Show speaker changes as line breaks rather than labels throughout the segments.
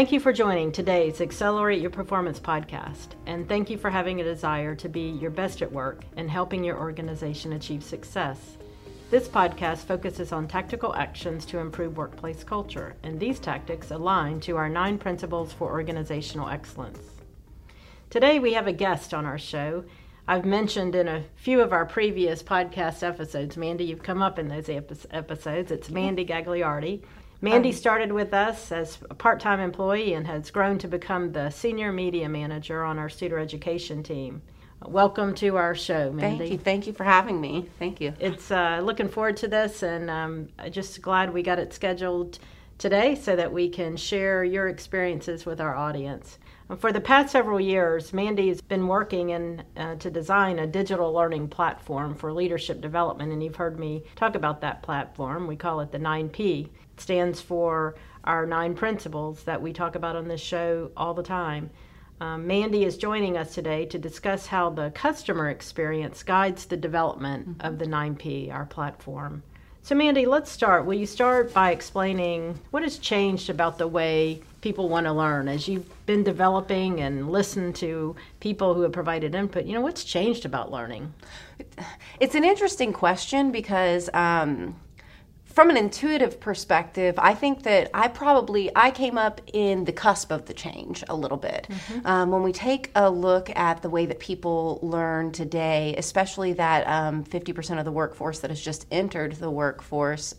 Thank you for joining today's Accelerate Your Performance podcast, and thank you for having a desire to be your best at work and helping your organization achieve success. This podcast focuses on tactical actions to improve workplace culture, and these tactics align to our nine principles for organizational excellence. Today, we have a guest on our show. I've mentioned in a few of our previous podcast episodes, Mandy, you've come up in those episodes. It's mm-hmm. Mandy Gagliardi. Mandy started with us as a part time employee and has grown to become the senior media manager on our Studer education team. Welcome to our show, Mandy.
Thank you. Thank you for having me. Thank you.
It's uh, looking forward to this, and um, I'm just glad we got it scheduled today so that we can share your experiences with our audience. For the past several years, Mandy has been working in, uh, to design a digital learning platform for leadership development, and you've heard me talk about that platform. We call it the 9P It stands for our nine principles that we talk about on this show all the time. Um, Mandy is joining us today to discuss how the customer experience guides the development mm-hmm. of the 9P, our platform. So, Mandy, let's start. Will you start by explaining what has changed about the way people want to learn as you've been developing and listened to people who have provided input? You know, what's changed about learning?
It's an interesting question because. Um, from an intuitive perspective, I think that I probably I came up in the cusp of the change a little bit. Mm-hmm. Um, when we take a look at the way that people learn today, especially that um, 50% of the workforce that has just entered the workforce.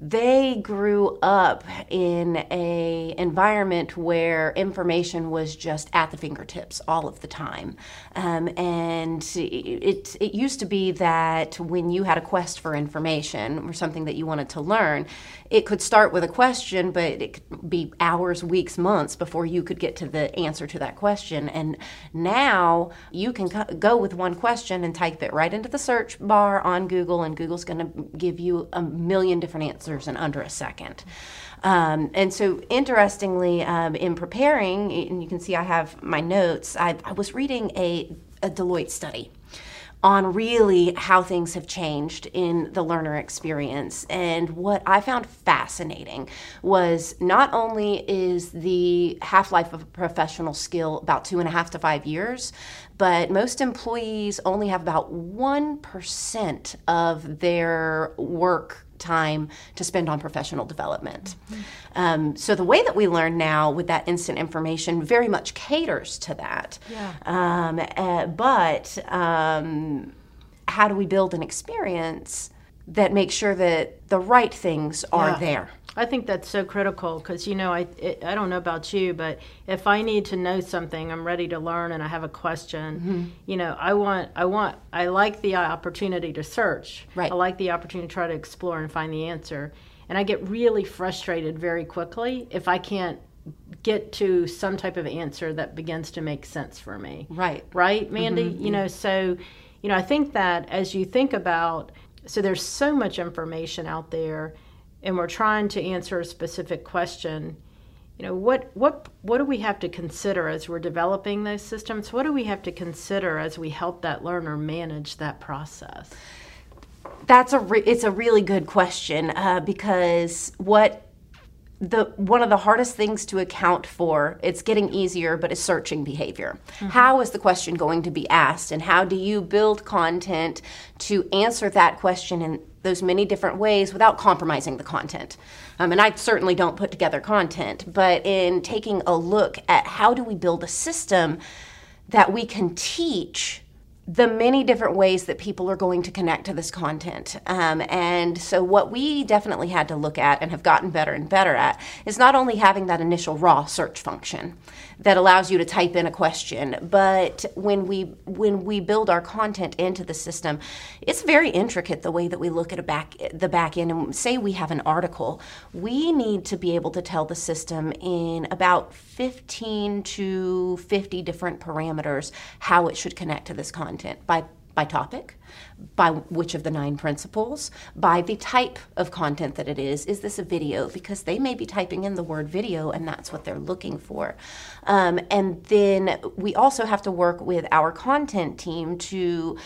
They grew up in a environment where information was just at the fingertips all of the time. Um, and it, it used to be that when you had a quest for information or something that you wanted to learn it could start with a question but it could be hours weeks months before you could get to the answer to that question and now you can go with one question and type it right into the search bar on google and google's going to give you a million different answers answers in under a second. Um, and so, interestingly, um, in preparing, and you can see I have my notes, I, I was reading a, a Deloitte study on really how things have changed in the learner experience. And what I found fascinating was not only is the half life of a professional skill about two and a half to five years, but most employees only have about 1% of their work time to spend on professional development. Mm-hmm. Um, so the way that we learn now with that instant information very much caters to that. Yeah. Um, uh, but um, how do we build an experience that makes sure that the right things are yeah. there?
I think that's so critical because you know I it, I don't know about you, but if I need to know something, I'm ready to learn, and I have a question. Mm-hmm. You know, I want I want I like the opportunity to search. Right. I like the opportunity to try to explore and find the answer, and I get really frustrated very quickly if I can't get to some type of answer that begins to make sense for me.
Right.
Right, Mandy. Mm-hmm. You know, so you know I think that as you think about so there's so much information out there and we're trying to answer a specific question, you know, what what what do we have to consider as we're developing those systems? What do we have to consider as we help that learner manage that process?
That's a re- it's a really good question uh, because what the one of the hardest things to account for it's getting easier but is searching behavior mm-hmm. how is the question going to be asked and how do you build content to answer that question in those many different ways without compromising the content um, and i certainly don't put together content but in taking a look at how do we build a system that we can teach the many different ways that people are going to connect to this content. Um, and so, what we definitely had to look at and have gotten better and better at is not only having that initial raw search function that allows you to type in a question, but when we when we build our content into the system, it's very intricate the way that we look at a back the back end and say we have an article, we need to be able to tell the system in about 15 to 50 different parameters how it should connect to this content by by topic, by which of the nine principles, by the type of content that it is. Is this a video? Because they may be typing in the word video and that's what they're looking for. Um, and then we also have to work with our content team to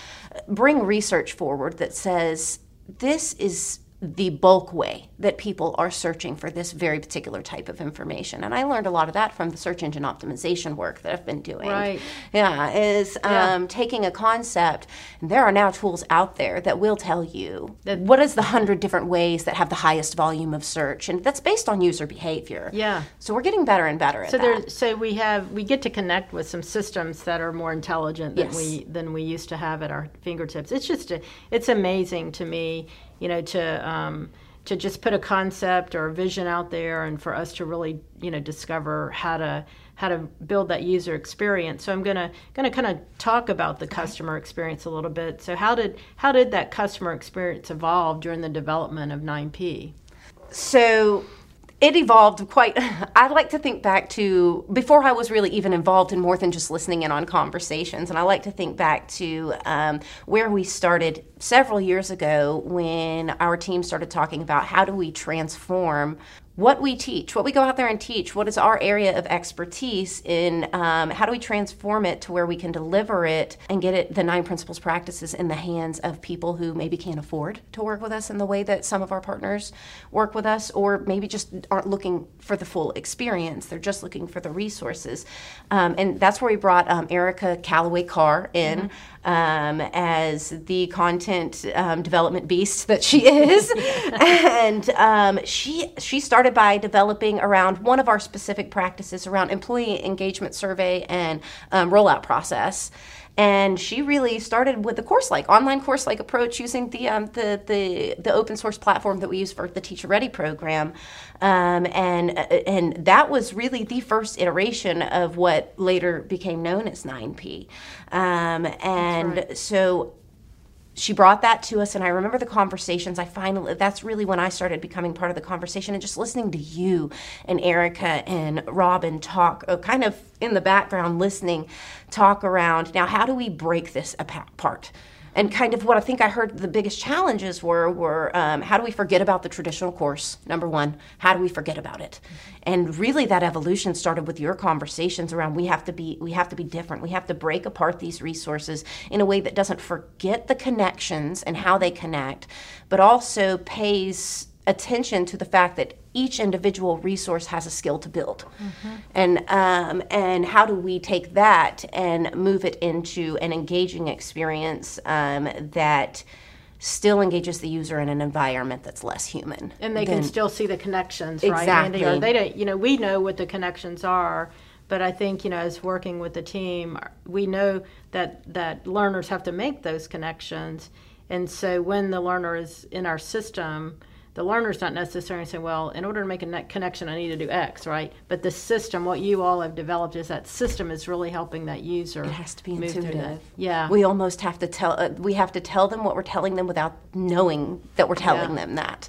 bring research forward that says this is the bulk way that people are searching for this very particular type of information. And I learned a lot of that from the search engine optimization work that I've been doing.
Right.
Yeah, is
Yeah.
um, taking a concept, and there are now tools out there that will tell you what is the hundred different ways that have the highest volume of search, and that's based on user behavior.
Yeah.
So we're getting better and better at
So
that.
there, so we have we get to connect with some systems that are more intelligent than
Yes.
we than we used to have at our fingertips. It's just a, it's amazing to me, you know, to um, to just put a concept or a vision out there, and for us to really, you know, discover how to how to build that user experience. So I'm gonna gonna kind of talk about the customer experience a little bit. So how did how did that customer experience evolve during the development of 9P?
so it evolved quite i like to think back to before i was really even involved in more than just listening in on conversations and i like to think back to um, where we started several years ago when our team started talking about how do we transform what we teach, what we go out there and teach, what is our area of expertise in um, how do we transform it to where we can deliver it and get it the nine principles practices in the hands of people who maybe can't afford to work with us in the way that some of our partners work with us, or maybe just aren't looking for the full experience. They're just looking for the resources, um, and that's where we brought um, Erica Calloway Carr in. Um, as the content um, development beast that she is, and um, she she started by developing around one of our specific practices around employee engagement survey and um, rollout process. And she really started with the course like online course like approach using the, um, the the the open source platform that we use for the Teacher Ready program, um, and and that was really the first iteration of what later became known as 9P, um, and so she brought that to us and i remember the conversations. I finally that's really when i started becoming part of the conversation and just listening to you and erica and robin talk uh, kind of in the background listening talk around. Now how do we break this apart and kind of what I think I heard the biggest challenges were were um, how do we forget about the traditional course? Number one, how do we forget about it? And really, that evolution started with your conversations around we have to be we have to be different. We have to break apart these resources in a way that doesn't forget the connections and how they connect, but also pays attention to the fact that each individual resource has a skill to build, and um, and how do we take that and move it into an engaging experience um, that still engages the user in an environment that's less human,
and they can still see the connections, right, Andy? Or they don't, you know, we know what the connections are, but I think you know, as working with the team, we know that that learners have to make those connections, and so when the learner is in our system. The learner's not necessarily saying, "Well, in order to make a net connection, I need to do X," right? But the system, what you all have developed, is that system is really helping that user.
It has to be intuitive.
Yeah.
we almost have to tell uh, we have to tell them what we're telling them without knowing that we're telling
Yeah.
them that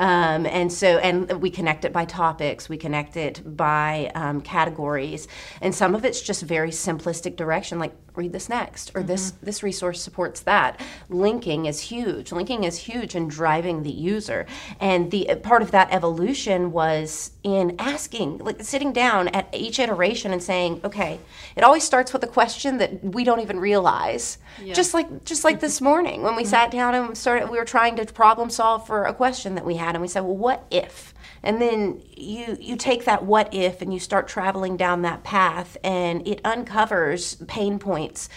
um, and so and we connect it by topics we connect it by um, categories. And some of it's just very simplistic direction like read this next or this
Mm-hmm.
this resource supports that. Linking is huge. Linking is huge in driving the user. And the part of that evolution was in asking like sitting down at each iteration and saying okay it always starts with a question that we don't even realize. Just like just like this morning when we sat down and started we were trying to problem solve for a question that we had and we say, well what if? And then you you take that what if and you start traveling down that path and it uncovers pain points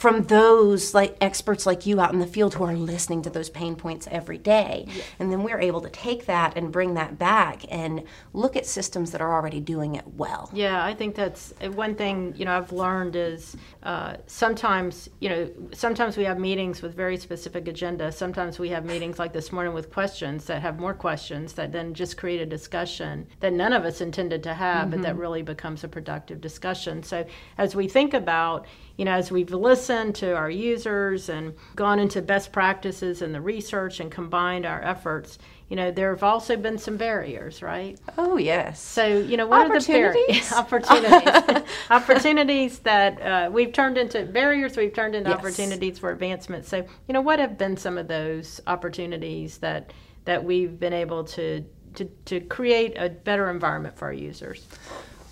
from those like experts like you out in the field who are listening to those pain points every day and then we're able to take that and bring that back and look at systems that are already doing it well
Yeah, I think that's uh, one thing you know I've learned is uh, sometimes you know sometimes we have meetings with very specific agenda. Sometimes we have meetings like this morning with questions that have more questions that then just create a discussion that none of us intended to have, but that really becomes a productive discussion. So as we think about you know as we've listened to our users and gone into best practices and the research and combined our efforts, you know there have also been some barriers, right?
oh yes
So, you know, what are the barriers?
Opportunities?
opportunities? opportunities that uh, we've turned into barriers, we've turned into
Yes.
opportunities for advancement. So, you know, what have been some of those opportunities that that we've been able to to, to create a better environment for our users?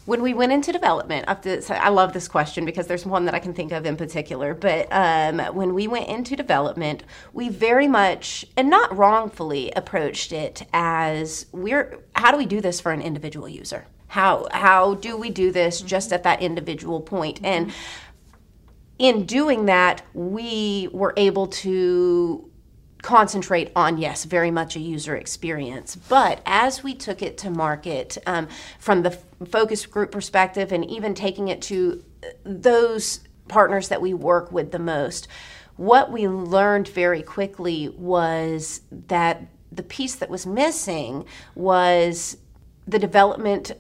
When we went into development, I love this question because there's one that I can think of in particular. But um, when we went into development, we very much, and not wrongfully, approached it as we're how do we do this for an individual user? How how do we do this just at that individual point? And in doing that, we were able to concentrate on yes very much a user experience. But as we took it to market um, from the focus group perspective and even taking it to those partners that we work with the most what we learned very quickly was that the piece that was missing was the development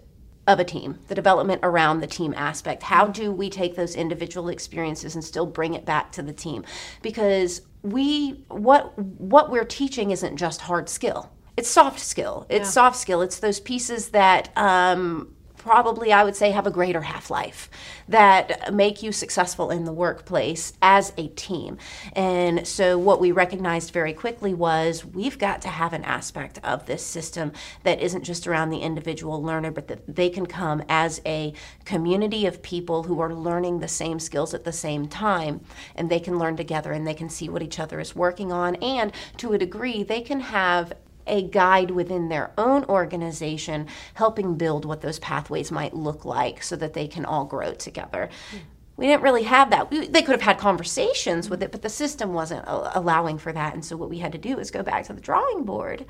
of a team, the development around the team aspect. How do we take those individual experiences and still bring it back to the team? Because we what what we're teaching isn't just hard skill. It's soft skill. It's yeah. soft skill. It's those pieces that um, probably I would say have a greater half life that make you successful in the workplace as a team. And so, what we recognized very quickly was we've got to have an aspect of this system that isn't just around the individual learner, but that they can come as a community of people who are learning the same skills at the same time, and they can learn together and they can see what each other is working on. And to a degree, they can have a guide within their own organization, helping build what those pathways might look like so that they can all grow together. We didn't really have that. We, they could have had conversations with it, but the system wasn't allowing for that. And so, what we had to do is go back to the drawing board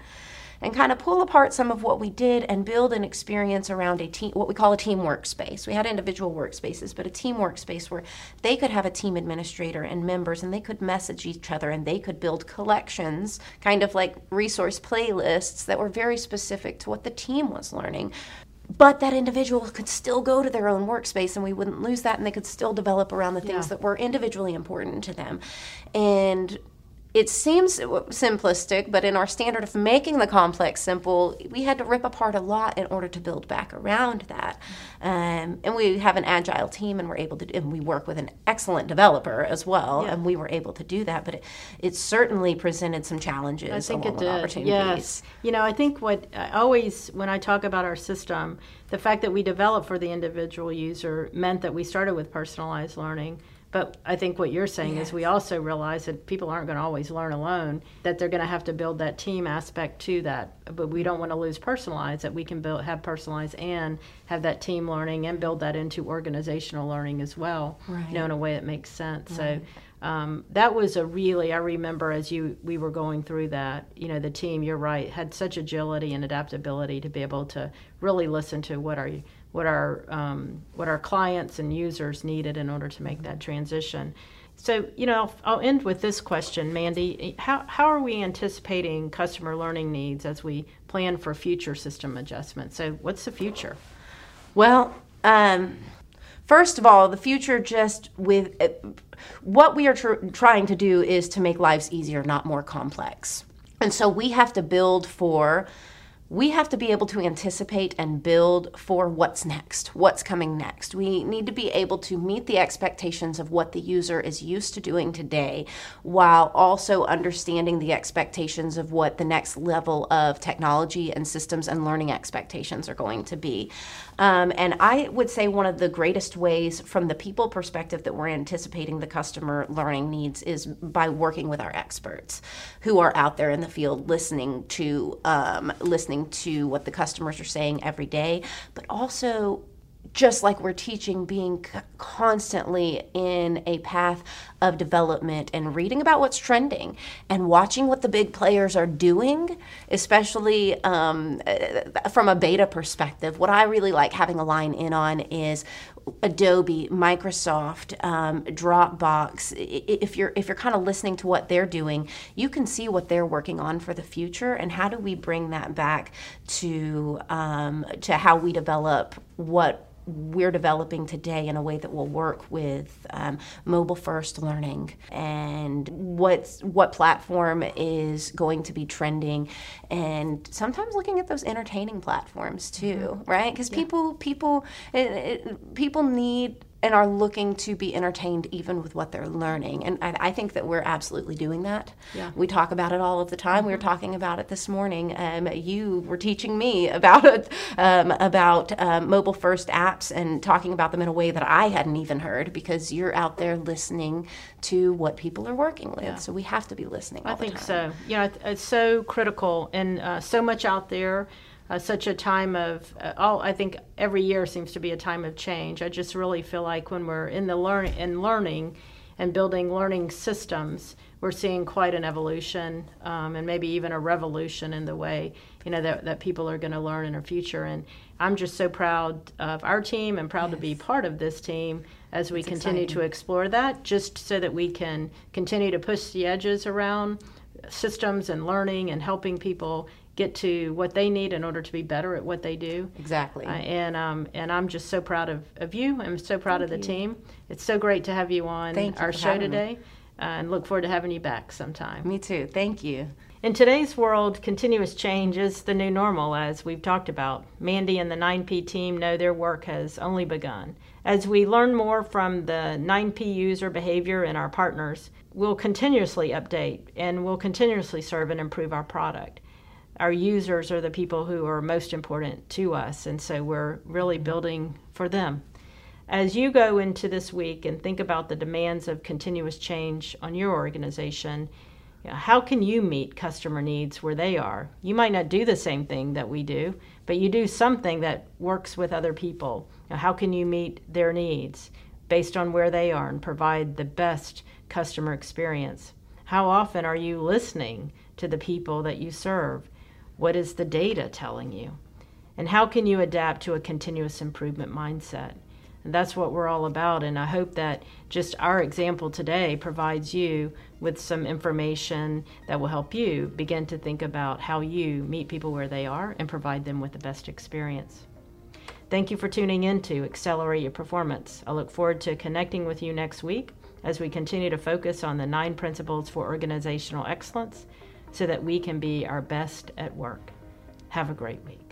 and kind of pull apart some of what we did and build an experience around a team, what we call a team workspace. We had individual workspaces, but a team workspace where they could have a team administrator and members and they could message each other and they could build collections, kind of like resource playlists that were very specific to what the team was learning but that individual could still go to their own workspace and we wouldn't lose that and they could still develop around the things yeah. that were individually important to them and it seems simplistic, but in our standard of making the complex simple, we had to rip apart a lot in order to build back around that. Um, and we have an agile team, and we're able to, and we work with an excellent developer as well, yeah. and we were able to do that. But it, it certainly presented some challenges. I think it did.
Yes, you know, I think what I always when I talk about our system, the fact that we developed for the individual user meant that we started with personalized learning but I think what you're saying yes. is we also realize that people aren't going to always learn alone, that they're going to have to build that team aspect to that. But we don't want to lose personalized, that we can build, have personalized and have that team learning and build that into organizational learning as well, right. you know, in a way that makes sense. Right. So um, that was a really, I remember as you we were going through that, you know, the team, you're right, had such agility and adaptability to be able to really listen to what are you what our um, what our clients and users needed in order to make that transition. So, you know, I'll end with this question, Mandy. How, how are we anticipating customer learning needs as we plan for future system adjustments? So, what's the future?
Well, um, first of all, the future just with uh, what we are tr- trying to do is to make lives easier, not more complex. And so we have to build for we have to be able to anticipate and build for what's next, what's coming next. We need to be able to meet the expectations of what the user is used to doing today while also understanding the expectations of what the next level of technology and systems and learning expectations are going to be. Um, and I would say one of the greatest ways from the people perspective that we're anticipating the customer learning needs is by working with our experts who are out there in the field listening to um, listening listening to what the customers are saying every day, but also just like we're teaching, being constantly in a path of development and reading about what's trending and watching what the big players are doing, especially um, uh, from a beta perspective. What I really like having a line in on is Adobe, Microsoft, um, Dropbox. If you're if you're kind of listening to what they're doing, you can see what they're working on for the future, and how do we bring that back to um, to how we develop what we're developing today in a way that will work with um, mobile first learning and what's what platform is going to be trending and sometimes looking at those entertaining platforms too mm-hmm. right because yeah. people people it, it, people need and are looking to be entertained even with what they're learning. And I, I think that we're absolutely doing that.
Yeah.
We talk about it all of the time. We were talking about it this morning. Um, you were teaching me about it, um, about um, mobile first apps and talking about them in a way that I hadn't even heard because you're out there listening to what people are working with.
Yeah.
So we have to be listening.
I think so. You know, it's so critical and uh, so much out there. Uh, such a time of uh, all. I think every year seems to be a time of change. I just really feel like when we're in the learn in learning and building learning systems, we're seeing quite an evolution um, and maybe even a revolution in the way you know that, that people are going to learn in the future. And I'm just so proud of our team and proud to be part of this team as we continue to explore that, just so that we can continue to push the edges around systems and learning and helping people get to what they need in order to be better at what they do.
Exactly.
Uh, and um, and I'm just so proud of, of you. I'm so proud of the team. It's so great to have you on
Thank
our
for
show today, uh, and look forward to having you back sometime.
me too. Thank you.
In today's world, continuous change is the new normal, as we've talked about. Mandy and the 9P team know their work has only begun. As we learn more from the 9P user behavior and our partners, we'll continuously update and we'll continuously serve and improve our product. Our users are the people who are most important to us, and so we're really building for them. As you go into this week and think about the demands of continuous change on your organization, how can you meet customer needs where they are? You might not do the same thing that we do, but you do something that works with other people. Know, how can you meet their needs based on where they are and provide the best customer experience? How often are you listening to the people that you serve? What is the data telling you? And how can you adapt to a continuous improvement mindset? And that's what we're all about. And I hope that just our example today provides you with some information that will help you begin to think about how you meet people where they are and provide them with the best experience. Thank you for tuning in to Accelerate Your Performance. I look forward to connecting with you next week as we continue to focus on the nine principles for organizational excellence so that we can be our best at work. Have a great week.